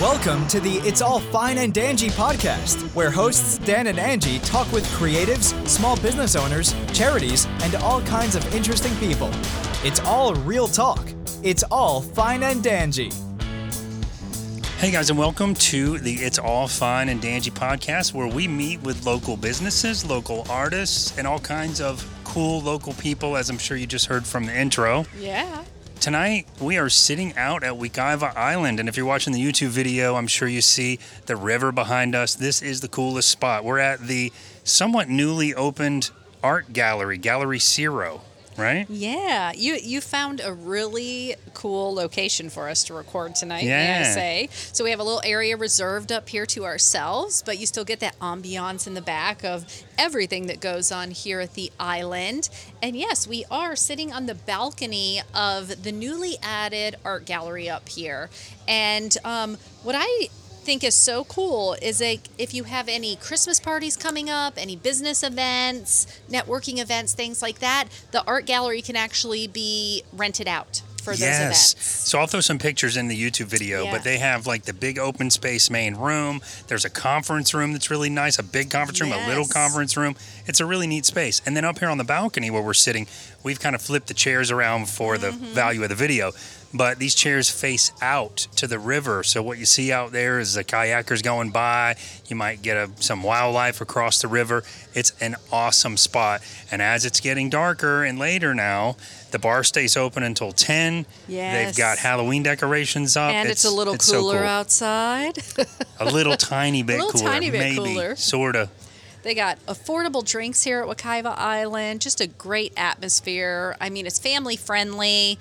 Welcome to the It's All Fine and Dangy podcast, where hosts Dan and Angie talk with creatives, small business owners, charities, and all kinds of interesting people. It's all real talk. It's all fine and dangy. Hey guys, and welcome to the It's All Fine and Dangy podcast, where we meet with local businesses, local artists, and all kinds of cool local people, as I'm sure you just heard from the intro. Yeah. Tonight, we are sitting out at Wekiva Island, and if you're watching the YouTube video, I'm sure you see the river behind us. This is the coolest spot. We're at the somewhat newly opened art gallery, Gallery Zero, right? Yeah. You you found a really cool location for us to record tonight, Yeah, may I say. So we have a little area reserved up here to ourselves, but you still get that ambiance in the back of everything that goes on here at the island. And yes, we are sitting on the balcony of the newly added art gallery up here. And um, what I think is so cool is like if you have any Christmas parties coming up, any business events, networking events, things like that, the art gallery can actually be rented out for those yes. events. So I'll throw some pictures in the YouTube video, Yeah. but they have like the big open space main room. There's a conference room that's really nice, a big conference room, a little conference room. It's a really neat space. And then up here on the balcony where we're sitting, we've kind of flipped the chairs around for the Mm-hmm. value of the video. But these chairs face out to the river. So what you see out there is the kayakers going by. You might get a, some wildlife across the river. It's an awesome spot. And as it's getting darker and later now, the bar stays open until 10. They've got Halloween decorations up. And it's, a little it's so cooler cool. outside. A little tiny bit little cooler. tiny bit maybe, cooler. Sort of. They got affordable drinks here at Wekiva Island, just a great atmosphere. I mean, it's family friendly.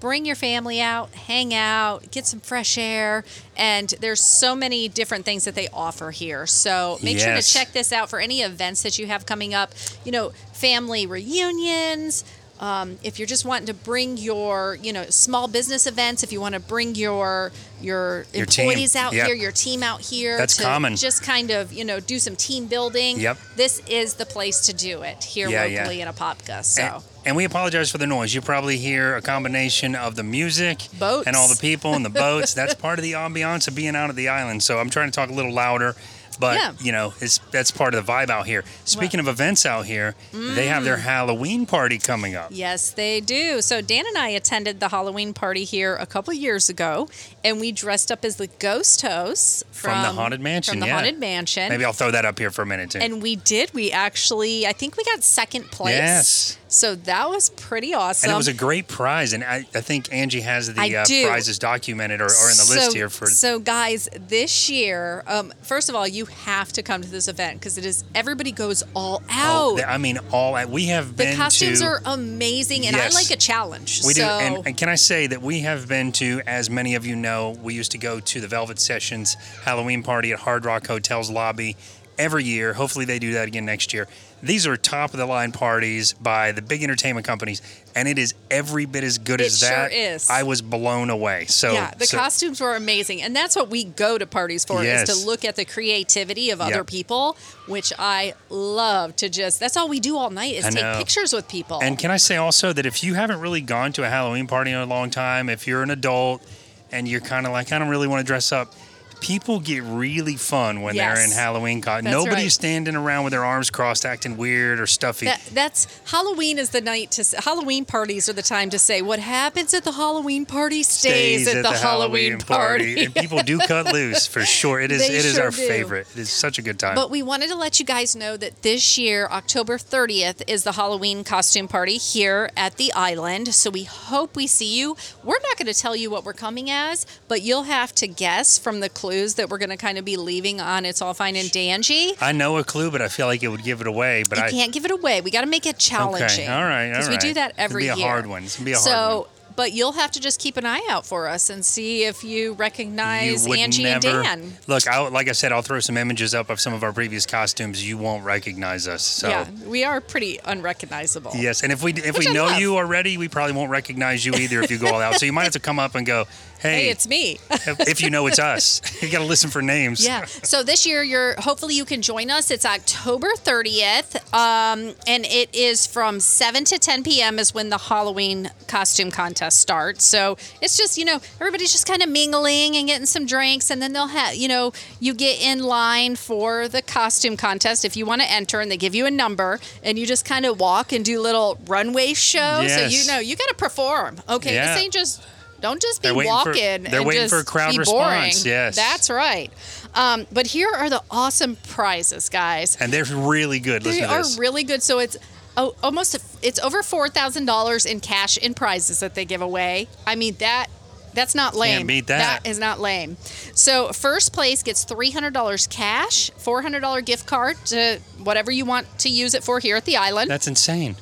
Bring your family out, hang out, get some fresh air, and there's so many different things that they offer here. So make sure to check this out for any events that you have coming up. You know, family reunions. Um, if you're just wanting to bring your, you know, small business events, if you want to bring your your, Your team. employees out Yep. here, your team out here, That's to common. just kind of, you know, do some team building. Yep. This is the place to do it here Yeah, yeah. locally in Apopka. So And, and we apologize for the noise. You probably hear a combination of the music Boats. and all the people and the boats. That's part of the ambiance of being out at the island. So I'm trying to talk a little louder, but Yeah. you know, it's that's part of the vibe out here. Speaking of events out here, they have their mm. Halloween party coming up. yes, they do. So Dan and I attended the Halloween party here a couple years ago, and we dressed up as the ghost hosts From the Haunted Mansion, From the yeah. haunted mansion. Maybe I'll throw that up here for a minute too. and we did. We actually, I think we got second place. Yes. So that was pretty awesome. and it was a great prize, and I, I think Angie has the uh, prizes documented or, or in the list here for. So, guys, this year, um, first of all, you have to come to this event because it is everybody goes all out. I mean, all we have the been costumes to. are amazing, and Yes. I like a challenge. We so, do, and, and can I say that we have been to, as many of you know, we used to go to the Velvet Sessions Halloween party at Hard Rock Hotel's lobby every year. Hopefully, they do that again next year. These are top of the line parties by the big entertainment companies, and it is every bit as good It as sure that. is. I was blown away. So yeah, the so- costumes were amazing, and that's what we go to parties for Yes. is to look at the creativity of other Yep. people, which I love to just. That's all we do all night is I take know. pictures with people. And can I say also that if you haven't really gone to a Halloween party in a long time, if you're an adult and you're kind of like, I don't really want to dress up, people get really fun when they're in Halloween costume. Nobody's right. standing around with their arms crossed, acting weird or stuffy. That, that's Halloween is the night to Halloween parties are the time to say what happens at the Halloween party stays, at, the, Halloween, party. and people do cut loose for sure. It is They it is sure our do. favorite. It is such a good time. But we wanted to let you guys know that this year, October 30th, is the Halloween costume party here at the island. So we hope we see you. We're not going to tell you what we're coming as, but you'll have to guess from the clues that we're going to kind of be leaving on It's All Fine and Dangy. I know a clue, but I feel like it would give it away. But You I can't give it away. We got to make it challenging. all right, all Because we do right. that It's gonna every be a year. hard one. It's be a hard so, one. but you'll have to just keep an eye out for us and see if you recognize you Angie never and Dan. look. I, like I said, I'll throw some images up of some of our previous costumes. You won't recognize us. So. Yeah, we are pretty unrecognizable. Yes, and if we if Which we I know love. you already, we probably won't recognize you either if you go all out. So you might have to come up and go, Hey, Hey, it's me. if you know it's us, you got to listen for names. Yeah. So this year, you're hopefully you can join us. It's October 30th, um, and it is from 7 to 10 p.m. is when the Halloween costume contest starts. So it's just you know everybody's just kind of mingling and getting some drinks, and then they'll have you know you get in line for the costume contest if you want to enter, and they give you a number, and you just kind of walk and do little runway shows. So you know you got to perform. Okay, Yeah. this ain't just. Don't just be They're waiting for- walking. they're and waiting just for a crowd be response, boring. yes. That's right. Um, but here are the awesome prizes, guys. And they're really good. Listen They are this. really good. So it's oh, almost it's over four thousand dollars in cash in prizes that they give away. I mean that that's not lame. beat that. That is not lame. So first place gets three hundred dollars cash, four hundred dollar gift card to whatever you want to use it for here at the island. That's insane.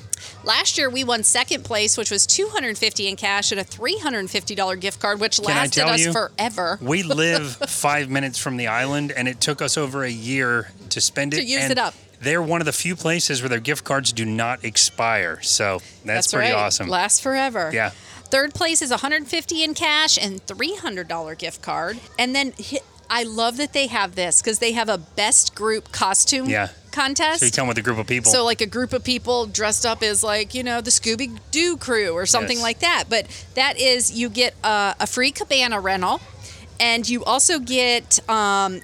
Last year we won second place, which was two hundred fifty in cash and a three hundred and fifty dollar gift card, which lasted us you? forever. We live five minutes from the island, and it took us over a year to spend it. To use it up. They're one of the few places where their gift cards do not expire. So that's, pretty right. awesome. Lasts forever. Yeah. Third place is 150 in cash and $300 gift card. And then I love that they have this because they have a best group costume Yeah. Contest. So you come with a group of people. So, like a group of people dressed up as, like, you know, the Scooby Doo crew or something Yes. like that. But that is, you get a, a free cabana rental, and you also get um,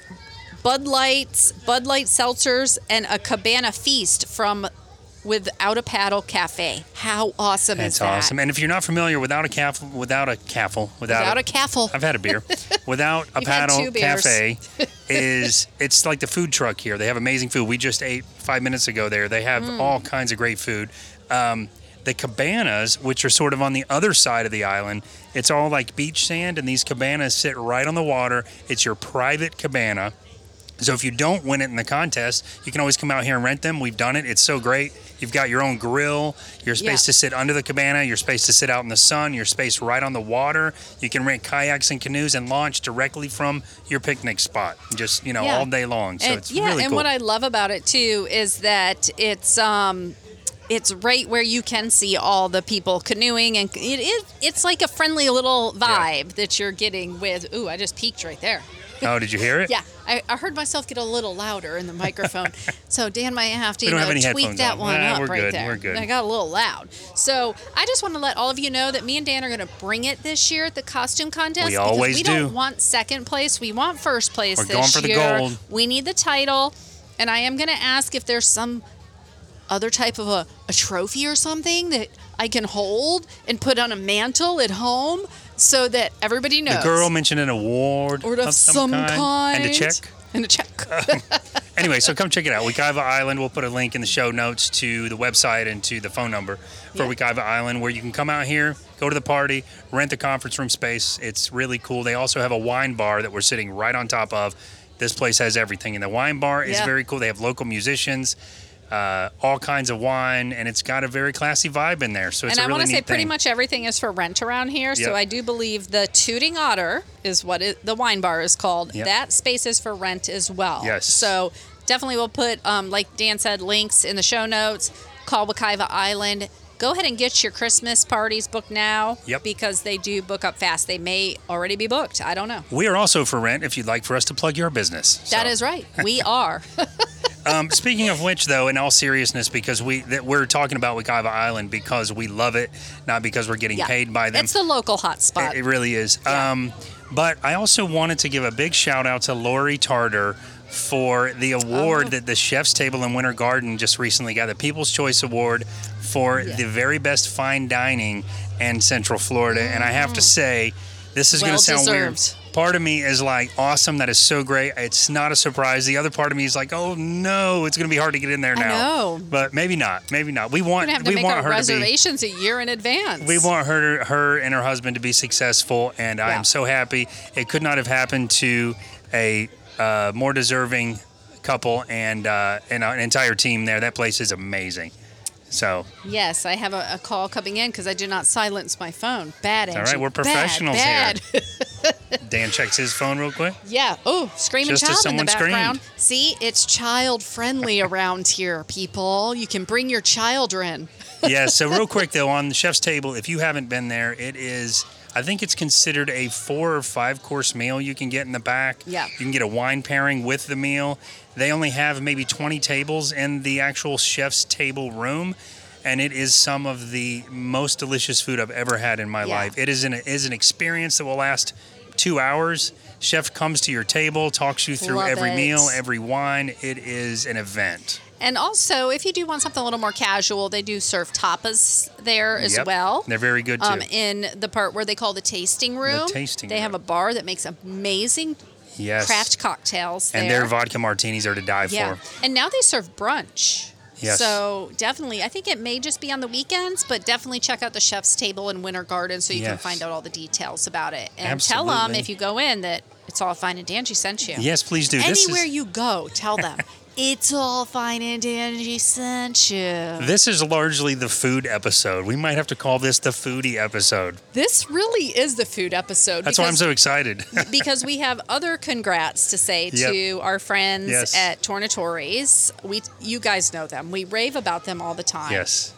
Bud Lights, Bud Light seltzers, and a cabana feast from Without a Paddle Cafe. How awesome that's is that? That's awesome. And if you're not familiar, without a caffle, without a caffle, without, Without a caffle. I've had a beer. Without a paddle cafe is it's like the food truck here. They have amazing food. We just ate five minutes ago there. They have Mm. all kinds of great food. Um, the cabanas, which are sort of on the other side of the island, it's all like beach sand, and these cabanas sit right on the water. It's your private cabana. So if you don't win it in the contest, you can always come out here and rent them. We've done it. It's so great. You've got your own grill, your space Yeah. to sit under the cabana, your space to sit out in the sun, your space right on the water. You can rent kayaks and canoes and launch directly from your picnic spot, just you know, Yeah. all day long. So and, it's yeah, really and cool. what I love about it too is that it's um it's right where you can see all the people canoeing and it is it's like a friendly little vibe that you're getting with ooh, I just peeked right there. oh, did you hear it? Yeah, I, I heard myself get a little louder in the microphone. so Dan might have to you know, tweak that on. one Nah, up we're right good, there. we're good. I got a little loud. So I just want to let all of you know that me and Dan are going to bring it this year at the costume contest. We because always we do. don't want second place. We want first place this year. We're this going for the gold. We need the title, and I am going to ask if there's some other type of a, a trophy or something that I can hold and put on a mantle at home so that everybody knows. The girl mentioned an award or of, some, kind. and a check. And a check. Anyway, so come check it out. Wekiva Island. We'll put a link in the show notes to the website and to the phone number for Yeah. Wekiva Island, where you can come out here, go to the party, rent the conference room space. It's really cool. They also have a wine bar that we're sitting right on top of. This place has everything, and the wine bar is Yeah. very cool. They have local musicians, uh, all kinds of wine, and it's got a very classy vibe in there. So it's and I really want to say neat pretty much everything is for rent around here. So I do believe the Tooting Otter is what it, the wine bar is called. Yep. That space is for rent as well. Yes. So definitely we'll put, um, like Dan said, links in the show notes. Call Island. Go ahead and get your Christmas parties booked now. Yep. Because they do book up fast. They may already be booked. I don't know. We are also for rent if you'd like for us to plug your business. That So- is right. We are. Um, speaking of which, though, in all seriousness, because we that we're talking about Wekiva Island because we love it, not because we're getting yeah. paid by them. It's the local hotspot. It, it really is. Yeah. Um, but I also wanted to give a big shout out to Lori Tarter for the award Oh. that the Chef's Table in Winter Garden just recently got the People's Choice Award for Yeah. the very best fine dining in Central Florida. And I have to say, this is going Mm. To sound weird. Part of me is like, awesome, that is so great. It's not a surprise. The other part of me is like, oh no, it's going to be hard to get in there now. But maybe not. Maybe not. We want have to we make want our her to be reservations a year in advance. we want her, her and her husband to be successful, and I am so happy. It could not have happened to a uh, more deserving couple and uh, and an entire team there. That place is amazing. So Yes, I have a, a call coming in because I do not silence my phone. Bad, all Angie. right, we're Bad, professionals bad. Dan checks his phone real quick. yeah. Oh, screaming Just child in the someone screamed. background. See, it's child friendly around here, people. You can bring your children. yeah. So real quick though, on the chef's table, if you haven't been there, it is I think it's considered a four or five course meal you can get in the back. Yeah. You can get a wine pairing with the meal. They only have maybe 20 tables in the actual chef's table room. And it is some of the most delicious food I've ever had in my Yeah. life. It is an, is an experience that will last two hours. Chef comes to your table, talks you through Love every it. meal, every wine. It is an event. And also, if you do want something a little more casual, they do serve tapas there as Yep. well. They're very good too. Um, in the part where they call the tasting room. tasting They have a bar that makes amazing yes. craft cocktails and there. their vodka martinis are to die Yeah. for. And now they serve brunch. Yes. So definitely, I think it may just be on the weekends, but definitely check out the chef's table in Winter Garden so you can find out all the details about it. And tell them if you go in that it's all fine and Dangy sent you. Yes, please do. This Anywhere is, you go, tell them it's all fine and Dangy sent you. This is largely the food episode. We might have to call this the foodie episode. This really is the food episode. That's why I'm so excited. because we have other congrats to say Yep. to our friends Yes. at Tornatore's. We, you guys know them. We rave about them all the time. yes.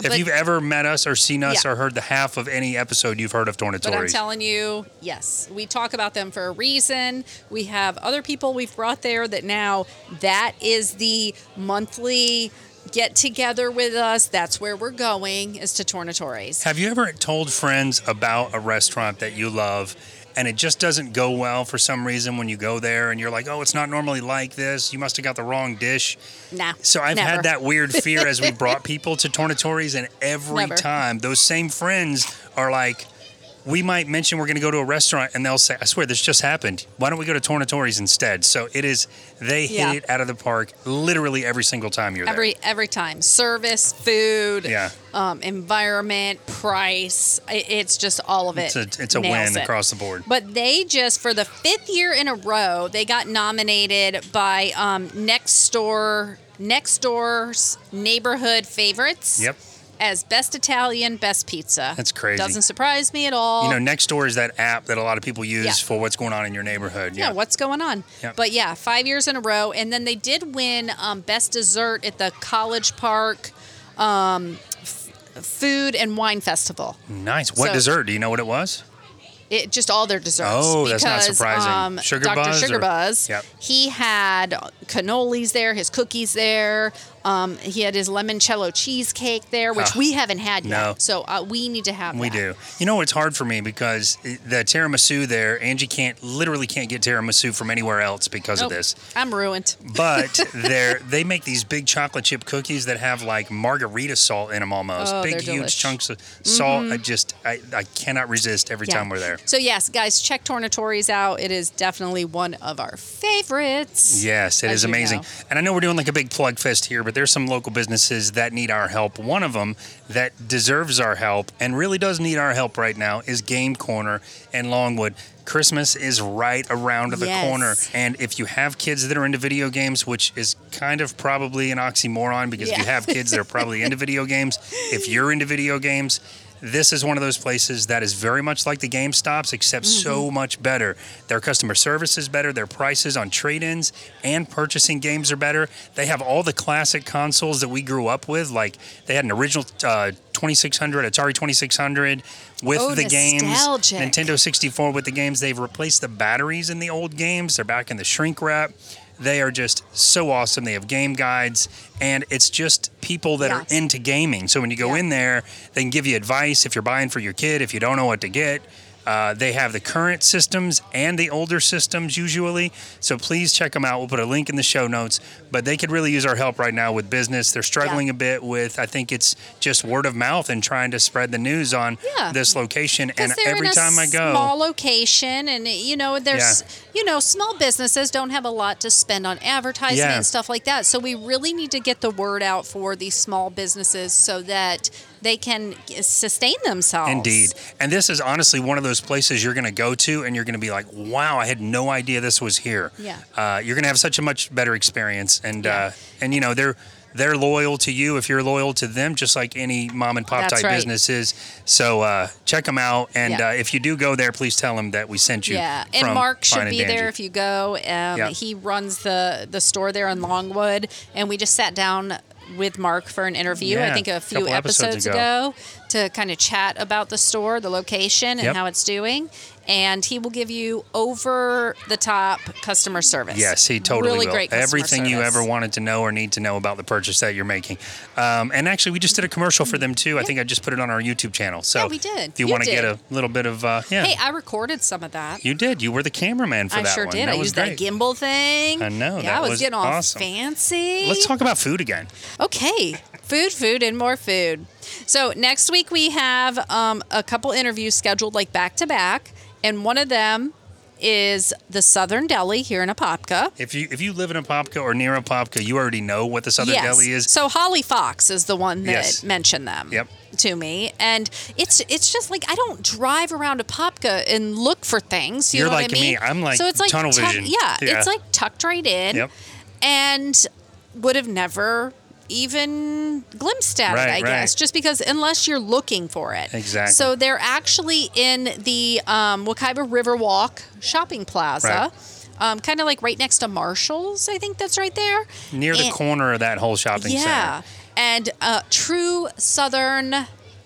If But- you've ever met us or seen us Yeah. or heard the half of any episode, you've heard of But I'm telling you, yes, we talk about them for a reason. We have other people we've brought there that now that is the monthly get together with us. That's where we're going is to Tornatore's. have you ever told friends about a restaurant that you love and it just doesn't go well for some reason when you go there and you're like, oh, it's not normally like this. You must have got the wrong dish. Nah. So I've never. had that weird fear as we brought people to Tornatore's, and every Never. time those same friends are like, we might mention we're going to go to a restaurant, and they'll say, "I swear this just happened. Why don't we go to Tornatore's instead?" So it is they hit Yeah. it out of the park literally every single time you're Every every time, service, food. Yeah, um, environment, price. It's just all of it. it's a it's a win it. across the board. But they just, for the fifth year in a row, they got nominated by um, Next Door, Next Door's neighborhood favorites. Yep. As best Italian, best pizza. That's crazy. Doesn't surprise me at all. You know, next door is that app that a lot of people use Yeah. for what's going on in your neighborhood. yeah, what's going on? Yeah. But yeah, five years in a row, and then they did win um, best dessert at the College Park um, f- Food and Wine Festival. nice. What So- dessert? Do you know what it was? It just all their desserts. Oh, that's not because, surprising. Um, Sugar Dr. Buzz or- Sugarbuzz, Yep. he had cannolis there, his cookies there. Um, he had his limoncello cheesecake there, which Ah, we haven't had yet. no. So uh, we need to have We that. do. You know, it's hard for me because the tiramisu there, Angie can't literally can't get tiramisu from anywhere else because Nope. of this. I'm ruined. But they're they make these big chocolate chip cookies that have like margarita salt in them almost. Oh, big huge. Mm-hmm. chunks of salt. I just I, I cannot resist every Yeah. time we're there. So yes, guys, check Tornatore's out. It is definitely one of our favorites. Yes, it is amazing. know. And I know we're doing like a big plug fest here, but there's some local businesses that need our help. One of them that deserves our help and really does need our help right now is Game Corner and Longwood. Christmas is right around the Yes. corner. And if you have kids that are into video games, which is kind of probably an oxymoron because if you have kids that are probably into video games, if you're into video games, this is one of those places that is very much like the Game Stops, except Mm-hmm. so much better. Their customer service is better. Their prices on trade-ins and purchasing games are better. They have all the classic consoles that we grew up with. Like they had an original uh, 2600, Atari 2600 with Oh, the games. Nintendo 64 with the games. They've replaced the batteries in the old games. They're back in the shrink wrap. They are just so awesome. They have game guides, and it's just people that Yes. are into gaming. So when you go Yeah. in there, they can give you advice if you're buying for your kid, if you don't know what to get. Uh, they have the current systems and the older systems usually. So please check them out. We'll put a link in the show notes. But they could really use our help right now with business. They're struggling a bit with, I think it's just word of mouth and trying to spread the news on Yeah. this location. And every time I go, small location, and you know, there's you know, small businesses don't have a lot to spend on advertising Yeah. and stuff like that. So we really need to get the word out for these small businesses so that they can sustain themselves. Indeed. And this is honestly one of those places you're going to go to and you're going to be like, wow, I had no idea this was here. Yeah. Uh, you're going to have such a much better experience. And, Yeah. uh, and you know, they're, they're loyal to you if you're loyal to them, just like any mom and pop That's type right. business is. So uh, check them out. And Yeah. uh, if you do go there, please tell them that we sent you. Yeah, and Mark should Fine be there if you go. Um, Yeah. He runs the the store there in Longwood, and we just sat down with Mark for an interview. I think a few episodes episodes ago. to kind of chat about the store, the location, and Yep. how it's doing. And he will give you over the top customer service. Yes, he totally really will. great. customer Everything you ever wanted to know or need to know about the purchase that you're making. Um, and actually, we just did a commercial for them too. I think I just put it on our YouTube channel. So Yeah, we did. If you, You want to get a little bit of uh, yeah, Hey, I recorded some of that. you did. You were the cameraman for that. I that sure one. did. That I used great. that gimbal thing. I know, Yeah, that I was, was getting all awesome. fancy. Let's talk about food again. Okay, food, food, and more food. So next week we have um, a couple interviews scheduled, like back to back, and one of them is the Southern Deli here in Apopka. If you if you live in Apopka or near Apopka, you already know what the Southern yes. Deli is. So Holly Fox is the one that Yes. mentioned them. Yep. To me, and it's it's just like I don't drive around Apopka and look for things. You You're know what like I mean? me. I'm like so it's like tunnel tuck- vision. yeah, Yeah. it's like tucked right in, Yep. and would have never even glimpsed at Right, it. I right. guess just because unless you're looking for it. Exactly. So they're actually in the um, Wekiva Riverwalk Shopping Plaza. Right. Um, kind of like right next to Marshalls, I think that's right there. Near the corner of that whole shopping yeah, center. Yeah. And uh, true Southern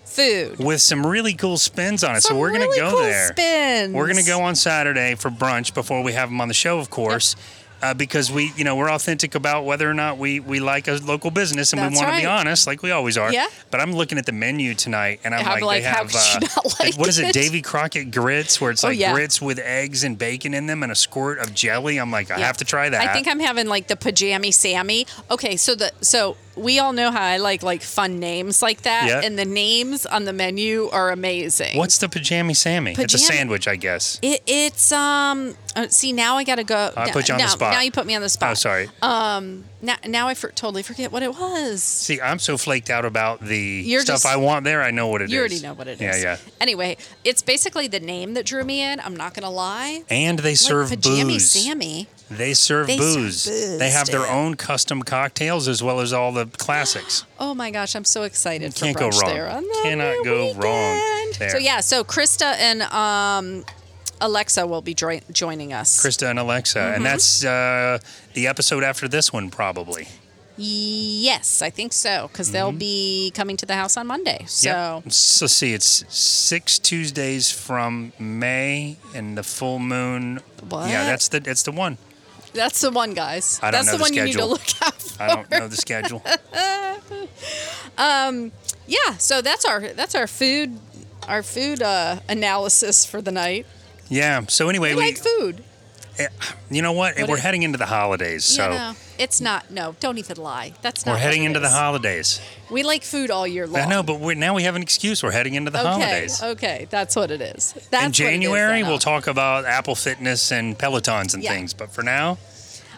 food. With some really cool spins on it. so we're going to really go cool there. Spins. We're going to go on Saturday for brunch before we have them on the show, of course. Uh, because we, you know, we're authentic about whether or not we, we like a local business, and That's we want to be honest, like we always are. Yeah. But I'm looking at the menu tonight, and I'm I'm like, like, they have could you not uh, like what is it, it? Davy Crockett grits, where it's Oh, like yeah. grits with eggs and bacon in them, and a squirt of jelly. I'm like, I Yeah. have to try that. I think I'm having like the pajami Sammy. Okay, so the so we all know how I like like fun names like that, Yeah. and the names on the menu are amazing. What's the pajami Sammy? It's a sandwich, I guess. it? It's um. uh, see now I gotta go. I now, put you on the spot. Now you put me on the spot. Oh, sorry. Um. Now, now I for, totally forget what it was. See, I'm so flaked out about the You're stuff just- I want there. I know what it is. You already know what it is. Yeah, yeah. Anyway, it's basically the name that drew me in. I'm not gonna lie. And they serve like pajami booze. Sammy. They serve They serve booze. booze, They have their dude. own custom cocktails as well as all the classics. Oh my gosh, I'm so excited for Can't go brunch wrong. there on the Cannot go wrong weekend. there. So yeah, so Krista and um, Alexa will be join- joining us. Krista and Alexa, Mm-hmm. and that's uh, the episode after this one, probably. Yes, I think so because they'll be coming to the house on Monday. So Mm-hmm. Yep. So see, it's six Tuesdays from May, and the full moon. What? Yeah, that's the it's the one. That's the one, guys. I don't that's know the the one you need to look out for. I don't know the schedule. Yeah, so that's our that's our food our food uh, analysis for the night. Yeah. So anyway, We we like food. Eh, you know what? What We're is- heading into the holidays, so yeah, no, it's not. No, don't even lie. That's not. we're heading into the holidays. We like food all year long. I know, but now we have an excuse. We're heading into the okay, holidays. okay, that's what it is. That's In is January, then, we'll talk about Apple Fitness and Pelotons and Yeah. things. But for now,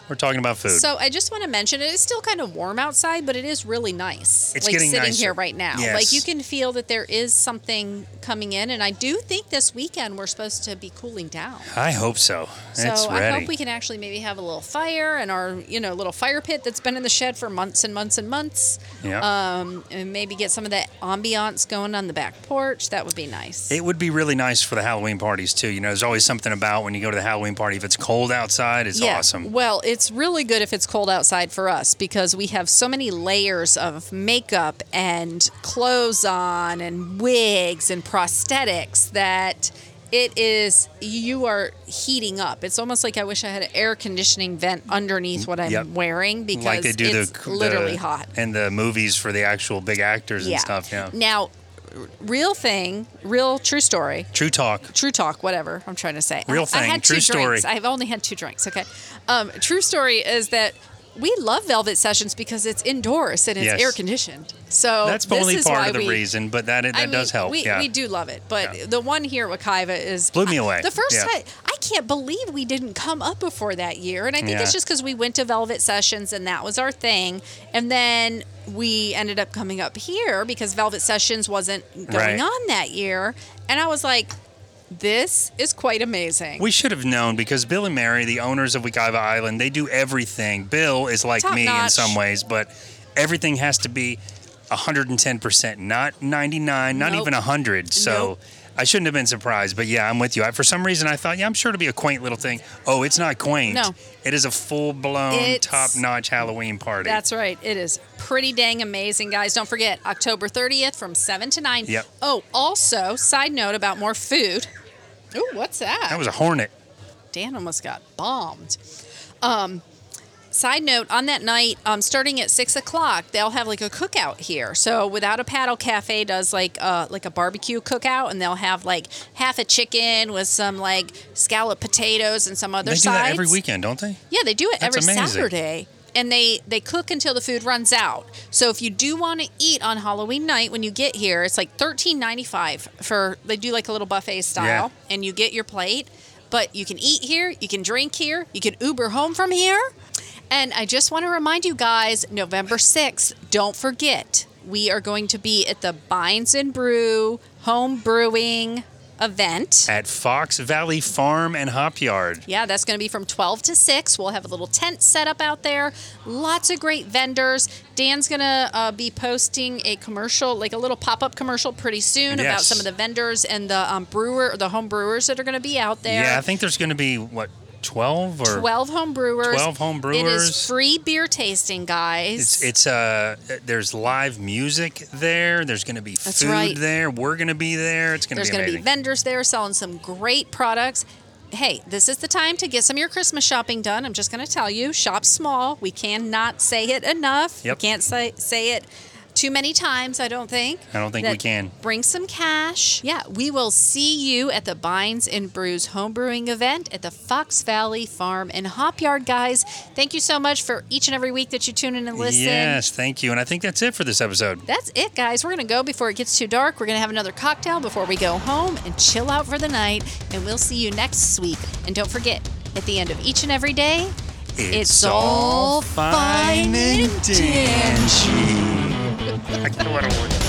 we're talking about food. So I just want to mention it is still kind of warm outside, but it is really nice. It's like getting sitting nicer. here right now. Yes. Like you can feel that there is something coming in, and I do think this weekend we're supposed to be cooling down. I hope so. So it's I ready. hope we can actually maybe have a little fire and our you know little fire pit that's been in the shed for months and months and months. yeah. Um, and maybe get some of that ambiance going on the back porch. That would be nice. it would be really nice for the Halloween parties too. You know, there's always something about when you go to the Halloween party. If it's cold outside, it's yeah. awesome. Well, it's really good if it's cold outside for us because we have so many layers of makeup and clothes on and wigs and prosthetics that it is you are heating up. It's almost like I wish I had an air conditioning vent underneath what I'm Yep. wearing because like they do it's the literally the, hot. in the movies for the actual big actors and stuff. Yeah. Now, real thing, real true story. True talk. True talk, whatever I'm trying to say. Real I- I thing, had true two story. drinks. I've only had two drinks. Okay. Um, true story is that we love Velvet Sessions because it's indoors and it's Yes. air conditioned. So That's this only is part of the we, reason, but that that I mean, does help. We, yeah. we do love it, but Yeah. the one here at Wekiva is Blew me away. The first Yeah. time, I can't believe we didn't come up before that year, and I think Yeah. it's just because we went to Velvet Sessions and that was our thing, and then we ended up coming up here because Velvet Sessions wasn't going Right. on that year, and I was like, this is quite amazing. We should have known because Bill and Mary, the owners of Wekiva Island, they do everything. Bill is like Top me in some ways, but everything has to be 110%, not 99, not Nope. even 100. So Nope. I shouldn't have been surprised, but yeah, I'm with you. I, for some reason, I thought, yeah, I'm sure it'll be a quaint little thing. Oh, it's not quaint. No. It is a full blown, It's- top notch Halloween party. That's right. It is pretty dang amazing, guys. Don't forget, October 30th from 7 to 9. Yep. Oh, also, side note about more food. Ooh, what's that? that was a hornet. Dan almost got bombed. Um, side note on that night, um, starting at six o'clock, they'll have like a cookout here. So Without a Paddle Cafe does like uh, like a barbecue cookout, and they'll have like half a chicken with some like scallop potatoes and some other They do sides. that every weekend, don't they? Yeah, they do it That's every amazing. Saturday. And they, they cook until the food runs out. So if you do want to eat on Halloween night when you get here, it's like thirteen ninety five for they do like a little buffet style and you get your plate. But you can eat here, you can drink here, you can Uber home from here. And I just want to remind you guys, November 6th, don't forget, we are going to be at the Binds and Brew home brewing event. At Fox Valley Farm and Hop Yard. Yeah, that's going to be from 12 to 6. We'll have a little tent set up out there. Lots of great vendors. Dan's going to uh, be posting a commercial, like a little pop up commercial pretty soon about some of the vendors and the um, brewer, the home brewers that are going to be out there. Yeah, I think there's going to be, what, 12 or 12 home brewers. 12 home brewers It is free beer tasting, guys. It's it's uh there's live music there. There's going to be That's food right. there. We're going to be there. It's going to There's be going to be vendors there selling some great products. Hey, this is the time to get some of your Christmas shopping done. I'm just going to tell you, shop small. We cannot say it enough. Yep. We can't say say it too many times, I don't think. I don't think we can. Bring some cash. Yeah, we will see you at the Binds and Brews homebrewing event at the Fox Valley Farm and Hop Yard, guys. Thank you so much for each and every week that you tune in and listen. Yes, thank you. And I think that's it for this episode. That's it, guys. We're going to go before it gets too dark. We're going to have another cocktail before we go home and chill out for the night. And we'll see you next week. And don't forget, at the end of each and every day, It's all fine and dandy. I don't want to